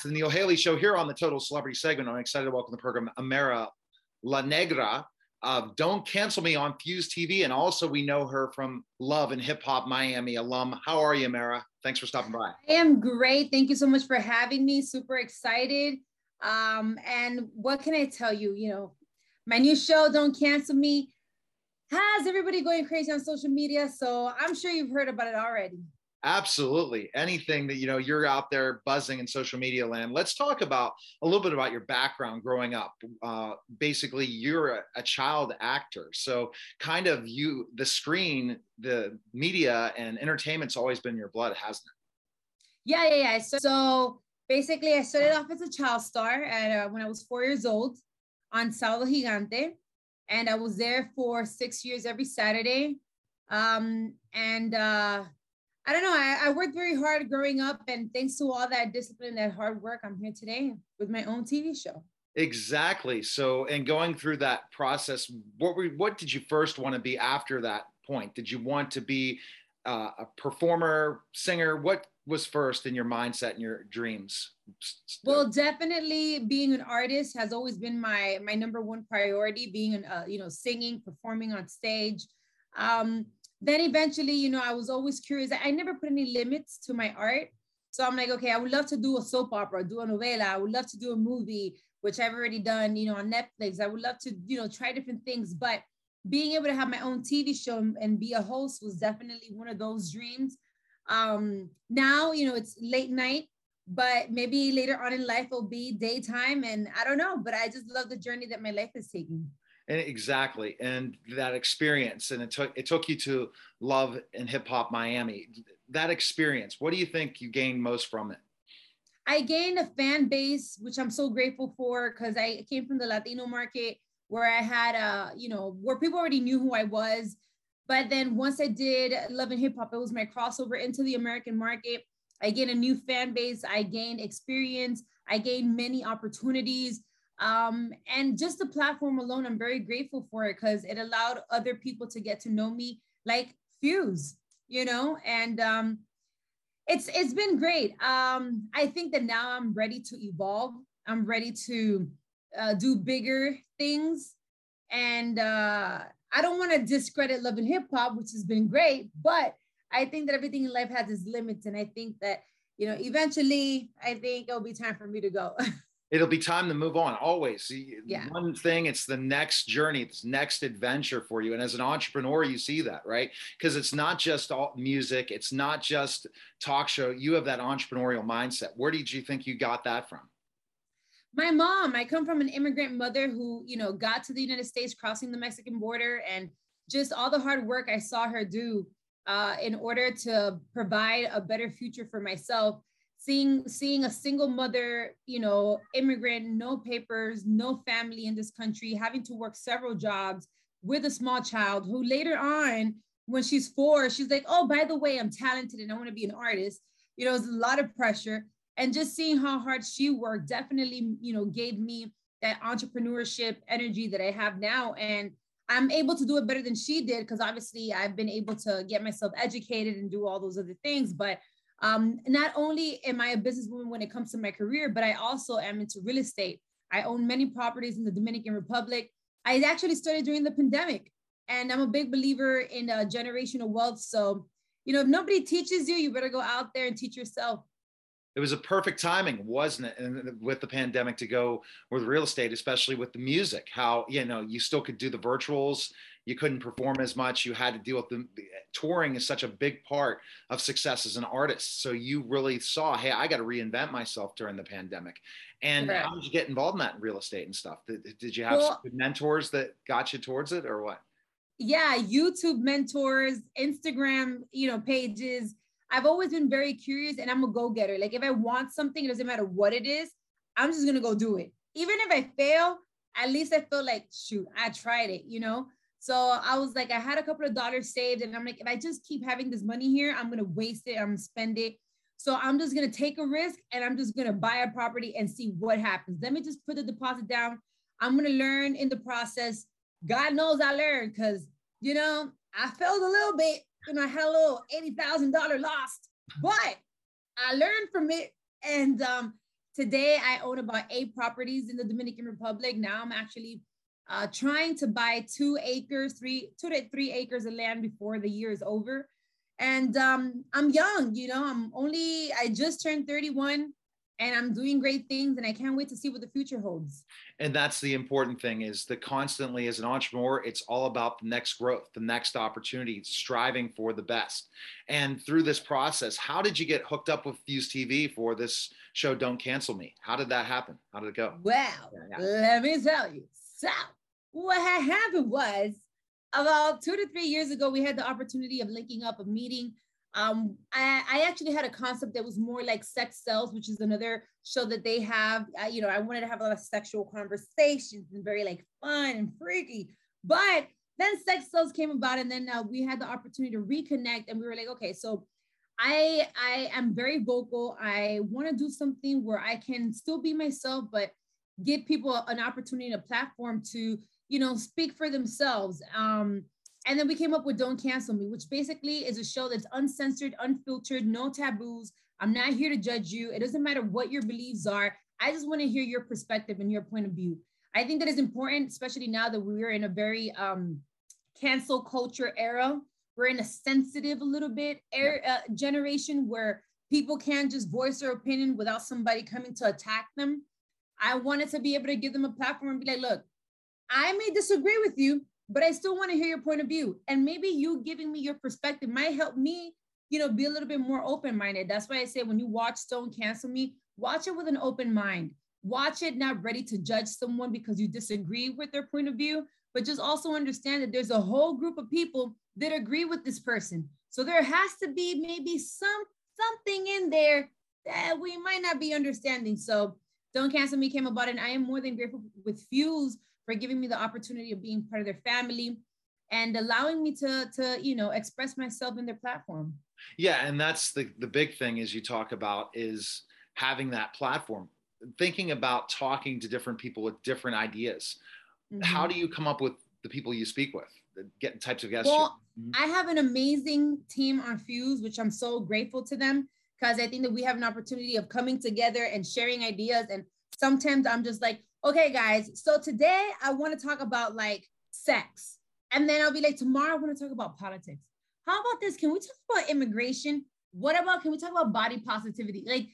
to the Neil Haley Show here on the Total Celebrity segment. I'm excited to welcome the program Amara La Negra of Don't Cancel Me on Fuse TV. And also, we know her from Love and Hip Hop Miami alum. How are you, Amara? Thanks for stopping by. I am great. Thank you so much for having me. Super excited. Um, and what can I tell you? You know, my new show, Don't Cancel Me, has everybody going crazy on social media. So I'm sure you've heard about it already. Absolutely. Anything that you know you're out there buzzing in social media land. Let's talk about a little bit about your background growing up. Uh, basically, you're a, a, child actor, so kind of you the screen, the media, and entertainment's always been your blood, hasn't it? Yeah, yeah, yeah. So, so basically, I started off as a child star at uh, when I was four years old on Sábado Gigante, and I was there for six years every Saturday. Um, and uh, I don't know. I, I, worked very hard growing up, and thanks to all that discipline, that hard work, I'm here today with my own TV show. Exactly. So, and going through that process, what were what did you first want to be after that point? Did you want to be uh, a performer, singer? What was first in your mindset and your dreams? Well, definitely being an artist has always been my my number one priority. Being an uh, you know singing, performing on stage. Um, then eventually, you know, I was always curious. I never put any limits to my art. So I'm like, okay, I would love to do a soap opera, do a novela. I would love to do a movie, which I've already done, you know, on Netflix. I would love to, you know, try different things. But being able to have my own TV show and be a host was definitely one of those dreams. Um, now, you know, it's late night, but maybe later on in life will be daytime. And I don't know, but I just love the journey that my life is taking. And exactly, and that experience, and it took it took you to love and hip hop Miami. That experience, what do you think you gained most from it? I gained a fan base, which I'm so grateful for, because I came from the Latino market where I had a, you know, where people already knew who I was. But then once I did Love and Hip Hop, it was my crossover into the American market. I gained a new fan base. I gained experience. I gained many opportunities. Um, and just the platform alone, I'm very grateful for it because it allowed other people to get to know me like Fuse, you know, and um, it's it's been great. Um, I think that now I'm ready to evolve. I'm ready to uh, do bigger things, and uh, I don't want to discredit love and hip hop, which has been great, but I think that everything in life has its limits, and I think that you know eventually, I think it'll be time for me to go. it'll be time to move on always. Yeah. one thing it's the next journey it's next adventure for you. And as an entrepreneur you see that right? Because it's not just all music it's not just talk show. You have that entrepreneurial mindset. Where did you think you got that from? My mom. I come from an immigrant mother who you know got to the united states crossing the mexican border and just all the hard work i saw her do uh, in order to provide a better future for myself seeing seeing a single mother you know immigrant no papers no family in this country having to work several jobs with a small child who later on when she's four she's like oh by the way i'm talented and i want to be an artist. You know it's a lot of pressure. And just seeing how hard she worked definitely you know gave me that entrepreneurship energy that i have now. And i'm able to do it better than she did because obviously i've been able to get myself educated and do all those other things. But um, not only am I a businesswoman when it comes to my career, but I also am into real estate. I own many properties in the Dominican Republic. I actually started during the pandemic, and I'm a big believer in uh, generational wealth. So, you know, if nobody teaches you, you better go out there and teach yourself. It was a perfect timing, wasn't it? And with the pandemic to go with real estate, especially with the music, how you know you still could do the virtuals you couldn't perform as much. You had to deal with the touring is such a big part of success as an artist. So you really saw, hey, I got to reinvent myself during the pandemic. And right. how did you get involved in that in real estate and stuff? Did, did you have well, mentors that got you towards it or what? Yeah, YouTube mentors, Instagram, you know, pages. I've always been very curious and I'm a go-getter. Like if I want something, it doesn't matter what it is, I'm just gonna go do it. Even if I fail, at least I feel like, shoot, I tried it, you know? So I was like, I had a couple of dollars saved, and I'm like, if I just keep having this money here, I'm gonna waste it. I'm gonna spend it. So I'm just gonna take a risk, and I'm just gonna buy a property and see what happens. Let me just put the deposit down. I'm gonna learn in the process. God knows I learned because you know I failed a little bit, little eighty thousand dollar lost, but I learned from it. And um, today I own about eight properties in the Dominican Republic. Now I'm actually uh, trying to buy two acres, three, two to three acres of land before the year is over. And um, I'm young, you know, I'm only, I just turned 31 and I'm doing great things and I can't wait to see what the future holds. And that's the important thing is that constantly as an entrepreneur, it's all about the next growth, the next opportunity, striving for the best. And through this process, how did you get hooked up with Fuse TV for this show, Don't Cancel Me? How did that happen? How did it go? Well, yeah, yeah. let me tell you. So what had happened was about two to three years ago, we had the opportunity of linking up a meeting. Um, I, I, actually had a concept that was more like Sex Sells, which is another show that they have. You know, I wanted to have a lot of sexual conversations and very like fun and freaky. But then Sex Sells came about, and then uh, we had the opportunity to reconnect, and we were like, okay, so I I am very vocal. I want to do something where I can still be myself, but give people an opportunity, and a platform to you know, speak for themselves. Um, and then we came up with Don't Cancel Me, which basically is a show that's uncensored, unfiltered, no taboos. I'm not here to judge you. It doesn't matter what your beliefs are. I just want to hear your perspective and your point of view. I think that is important, especially now that we're in a very um, cancel culture era. We're in a sensitive, a little bit era, uh, generation where people can't just voice their opinion without somebody coming to attack them. I wanted to be able to give them a platform and be like, look, I may disagree with you, but I still want to hear your point of view. And maybe you giving me your perspective might help me, you know, be a little bit more open minded. That's why I say when you watch Don't Cancel Me, watch it with an open mind. Watch it not ready to judge someone because you disagree with their point of view, but just also understand that there's a whole group of people that agree with this person. So there has to be maybe some something in there that we might not be understanding. So Don't Cancel Me came about, and I am more than grateful with Fuse for giving me the opportunity of being part of their family and allowing me to to you know express myself in their platform yeah and that's the the big thing is you talk about is having that platform thinking about talking to different people with different ideas mm-hmm. how do you come up with the people you speak with get types of guests well mm-hmm. i have an amazing team on fuse which i'm so grateful to them because i think that we have an opportunity of coming together and sharing ideas and sometimes i'm just like okay, guys, so today I want to talk about like sex. And then I'll be like, tomorrow I want to talk about politics. How about this? Can we talk about immigration? What about, can we talk about body positivity? Like,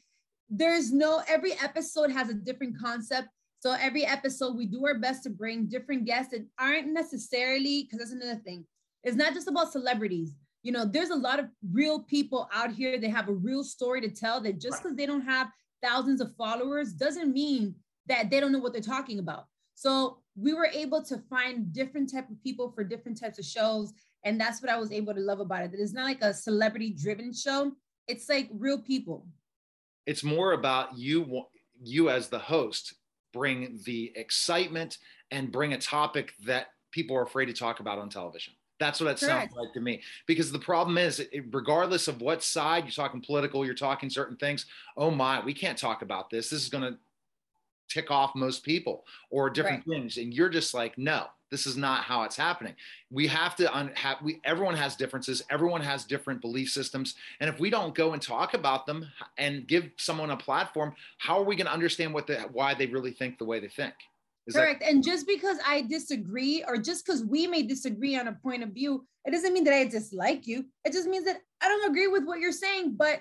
there's no, every episode has a different concept. So every episode, we do our best to bring different guests that aren't necessarily, because that's another thing. It's not just about celebrities. You know, there's a lot of real people out here that have a real story to tell that just because they don't have thousands of followers doesn't mean that they don't know what they're talking about. So we were able to find different type of people for different types of shows. And that's what I was able to love about it. That it's not like a celebrity driven show. It's like real people. It's more about you, you as the host, bring the excitement and bring a topic that people are afraid to talk about on television. That's what it Correct. sounds like to me. Because the problem is, it, regardless of what side you're talking political, you're talking certain things. Oh my, we can't talk about this. This is going to tick off most people or different right. things and you're just like no this is not how it's happening. We have to un- have we everyone has differences everyone has different belief systems and if we don't go and talk about them and give someone a platform how are we going to understand what the why they really think the way they think? Is correct that- and just because i disagree or just because we may disagree on a point of view it doesn't mean that i dislike you. It just means that i don't agree with what you're saying but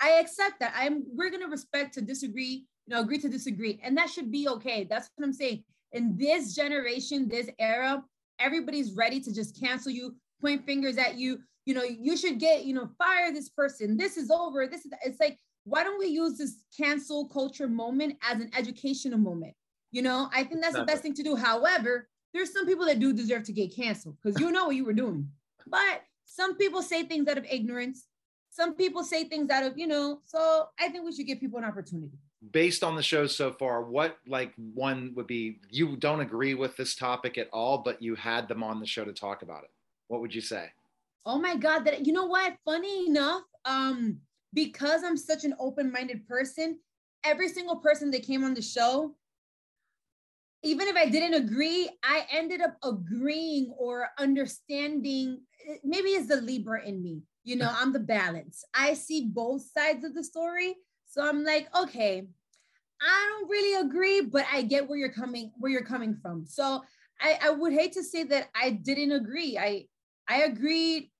i accept that. I'm we're going to respect to disagree you know, agree to disagree. And that should be okay. That's what I'm saying. In this generation, this era, everybody's ready to just cancel you, point fingers at you. You know, you should get, you know, fire this person. This is over. This is, it's like, why don't we use this cancel culture moment as an educational moment? You know, I think that's the best thing to do. However, there's some people that do deserve to get canceled because you know what you were doing. But some people say things out of ignorance. Some people say things out of, you know, so I think we should give people an opportunity based on the shows so far, what like one would be you don't agree with this topic at all, but you had them on the show to talk about it? What would you say? Oh my God, that you know what? Funny enough, um, because I'm such an open-minded person, every single person that came on the show, even if I didn't agree, I ended up agreeing or understanding. Maybe it's the Libra in me. You know, I'm the balance. I see both sides of the story so I'm like, okay, I don't really agree, but I get where you're coming where you're coming from. So I, I would hate to say that I didn't agree. I I agreed.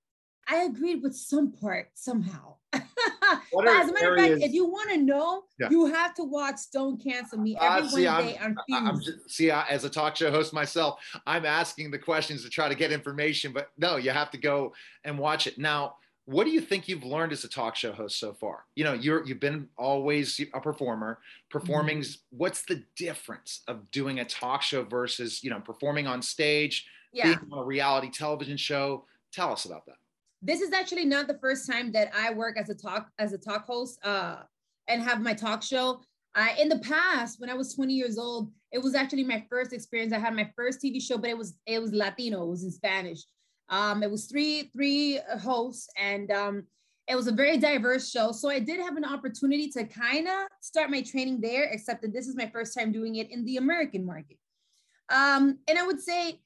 I agreed with some part somehow. as a matter of fact, if you want to know, yeah. you have to watch Don't Cancel Me every uh, see, Wednesday I'm, on I'm just, see, I, as a talk show host myself, I'm asking the questions to try to get information, but no, you have to go and watch it. Now, what do you think you've learned as a talk show host so far? You know you're you've been always a performer. Performing mm-hmm. what's the difference of doing a talk show versus you know performing on stage yeah. being on a reality television show? Tell us about that. This is actually not the first time that i work as a talk as a talk host uh and have my talk show. I, in the past when i was 20 years old it was actually my first experience. I had my first tv show but it was it was latino. It was in spanish um, it was three three hosts, and um, it was a very diverse show. So I did have an opportunity to kind of start my training there, except that this is my first time doing it in the American market. Um, and I would say,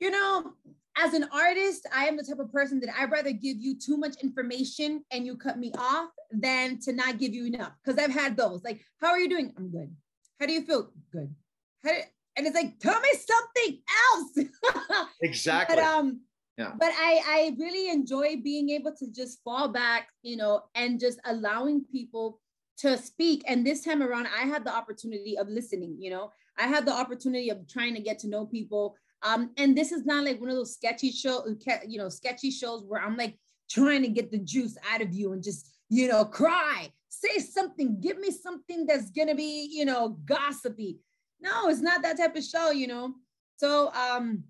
you know, as an artist, I am the type of person that I'd rather give you too much information and you cut me off than to not give you enough. Because I've had those. Like, how are you doing? I'm good. How do you feel? Good. How do, and it's like, tell me something else. exactly. but um, yeah. but I, I really enjoy being able to just fall back you know and just allowing people to speak. And this time around i had the opportunity of listening you know? I had the opportunity of trying to get to know people. Um and this is not like one of those sketchy show you know sketchy shows where i'm like trying to get the juice out of you and just you know cry. Say something. Give me something that's gonna be you know gossipy. No it's not that type of show you know? So um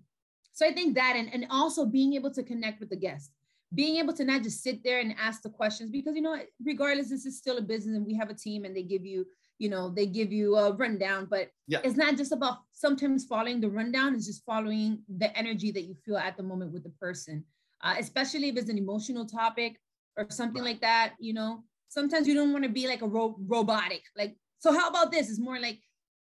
so I think that, and, and also being able to connect with the guests, being able to not just sit there and ask the questions, because, you know, regardless, this is still a business and we have a team and they give you, you know, they give you a rundown, but yeah. it's not just about sometimes following the rundown, it's just following the energy that you feel at the moment with the person, uh, especially if it's an emotional topic or something right. like that, you know, sometimes you don't want to be like a ro- robotic, like, so how about this? It's more like,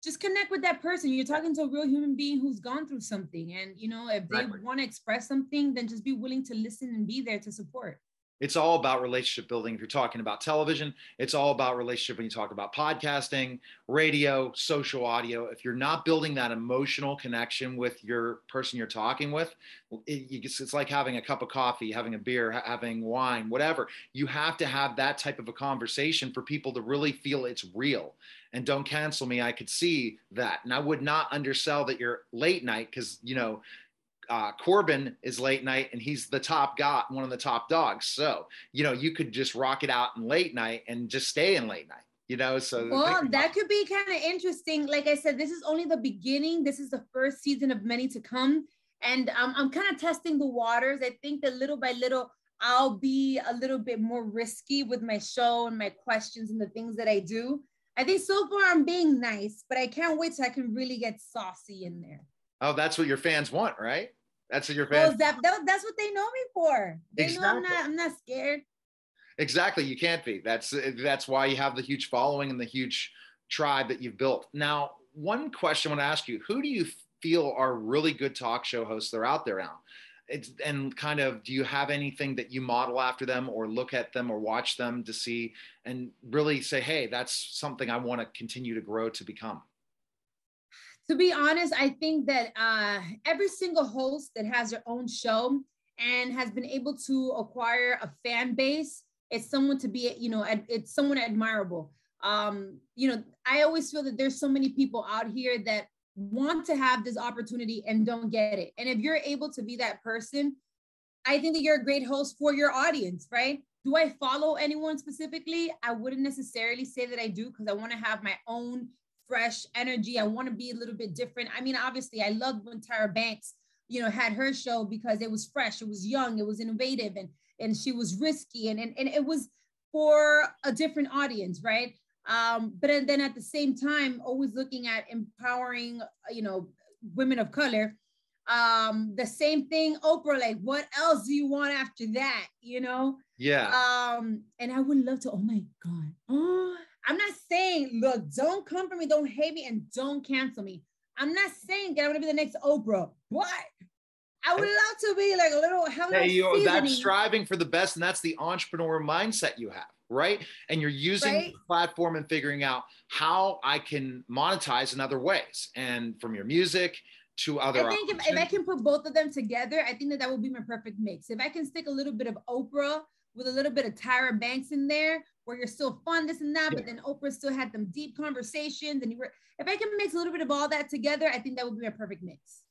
just connect with that person. You're talking to a real human being who's gone through something. And, you know, if they want to express something, then just be willing to listen and be there to support it's all about relationship building. If you're talking about television, it's all about relationship when you talk about podcasting, radio, social audio. If you're not building that emotional connection with your person you're talking with, it's like having a cup of coffee, having a beer, having wine, whatever. You have to have that type of a conversation for people to really feel it's real. And don't cancel me. I could see that. And I would not undersell that you're late night because, you know, uh, Corden is late night and he's the top guy, one of the top dogs. So, you know, you could just rock it out in late night and just stay in late night, you know? So, well, that could be kind of interesting. Like I said, this is only the beginning. This is the first season of many to come. And um, I'm kind of testing the waters. I think that little by little, I'll be a little bit more risky with my show and my questions and the things that I do. I think so far I'm being nice, but I can't wait till I can really get saucy in there. Oh, that's what your fans want, right? That's what your fans. Well, that, that, that's what they know me for. They exactly. know I'm not. I'm not scared. Exactly. You can't be. That's eh, that's why you have the huge following and the huge tribe that you've built. Now, one question I want to ask you: Who do you feel are really good talk show hosts that are out there now? It's, and kind of, do you have anything that you model after them, or look at them, or watch them to see, and really say, "Hey, that's something I want to continue to grow to become." To be honest, I think that uh, every single host that has their own show and has been able to acquire a fan base, it's someone to be, you know, it's someone admirable. Um, you know, I always feel that there's so many people out here that want to have this opportunity and don't get it. And if you're able to be that person, I think that you're a great host for your audience, right? Do I follow anyone specifically? I wouldn't necessarily say that I do because I want to have my own fresh energy. I want to be a little bit different. I mean, obviously, I loved when Tyra Banks, you know, had her show because it was fresh, it was young, it was innovative, and and she was risky, and and, and it was for a different audience, right? Um, but then at the same time, always looking at empowering, you know, women of color. Um, the same thing, Oprah, like, what else do you want after that? You know? Yeah. Um, and I would love to, oh my God. Oh, I'm not saying, look, don't come for me, don't hate me, and don't cancel me. I'm not saying that I'm gonna be the next Oprah, but I would love to be like a little. Have hey, you that's striving for the best, and that's the entrepreneur mindset you have. right? And you're using Right. the platform and figuring out how I can monetize in other ways, and from your music to other. I think if, if I can put both of them together, I think that that would be my perfect mix. If I can stick a little bit of Oprah with a little bit of Tyra Banks in there, where you're still fun, this and that, but then Oprah still had them deep conversations, and you were. If I can mix a little bit of all that together, I think that would be a perfect mix.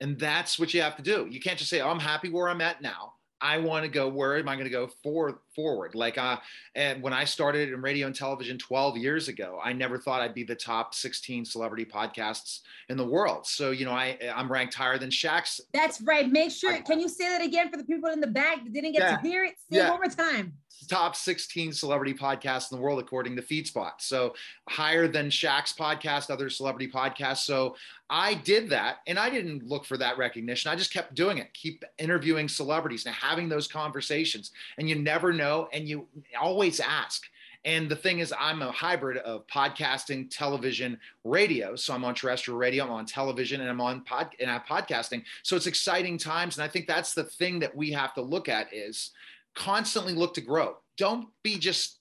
And that's what you have to do. You can't just say, oh, I'm happy where I'm at now. I want to go, where am I going to go for, forward? Like, uh, and when I started in radio and television 12 years ago, I never thought I'd be the top 16 celebrity podcasts in the world. So, you know, I, I'm ranked higher than Shaq's. That's right. Make sure. Can you say that again for the people in the back that didn't get Yeah. to hear it? Say Yeah. it one more time. Top 16 celebrity podcasts in the world according to FeedSpot. So higher than Shaq's podcast, other celebrity podcasts. So I did that and I didn't look for that recognition. I just kept doing it, keep interviewing celebrities and having those conversations. And you never know and you always ask. And the thing is, I'm a hybrid of podcasting, television, radio. So I'm on terrestrial radio, I'm on television, and I'm on pod and I'm podcasting. So it's exciting times. And I think that's the thing that we have to look at is constantly look to grow. Don't be just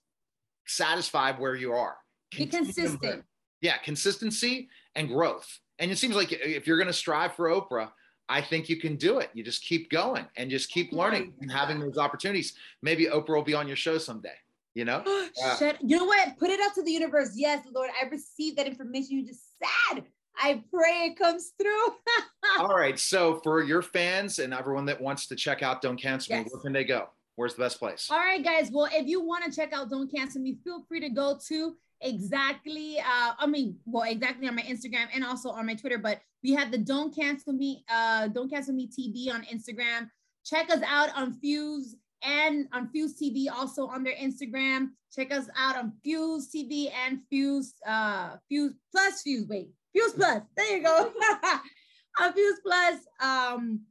satisfied where you are. Be Continue consistent. Yeah, consistency and growth. And it seems like if you're going to strive for Oprah, I think you can do it. You just keep going and just keep learning and having those opportunities. Maybe Oprah will be on your show someday. You know? Yeah. Shut. You know what? Put it out to the universe. Yes, Lord, I received that information you just said. I pray it comes through. All right. So for your fans and everyone that wants to check out Don't Cancel Me, where can they go? Where's the best place? All right, guys. Well, if you want to check out Don't Cancel Me, feel free to go to exactly. Uh, I mean, well, exactly on my Instagram and also on my Twitter. But we have the Don't Cancel Me, uh, Don't Cancel Me TV on Instagram. Check us out on Fuse and on Fuse TV, also on their Instagram. Check us out on Fuse TV and Fuse, uh, Fuse Plus Fuse. Wait, Fuse Plus. There you go. on Fuse Plus. Um,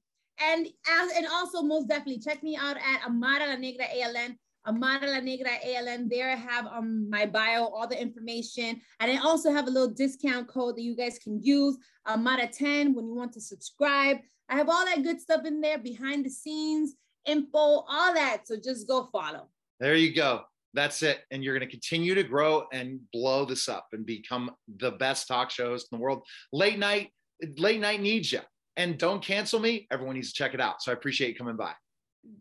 and as and also most definitely check me out at Amara La Negra ALN. Amara La Negra ALN. There I have on my bio all the information. And I also have a little discount code that you guys can use, Amara 10 when you want to subscribe. I have all that good stuff in there, behind the scenes, info, all that. So just go follow. There you go. That's it. And you're going to continue to grow and blow this up and become the best talk shows in the world. Late night, late night needs you. And don't cancel me. Everyone needs to check it out. So I appreciate you coming by.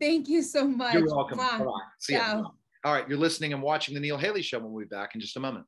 Thank you so much. You're welcome. Mwah. Bye-bye. See. Ciao. All right. You're listening and watching the Neil Haley Show. We'll be back in just a moment.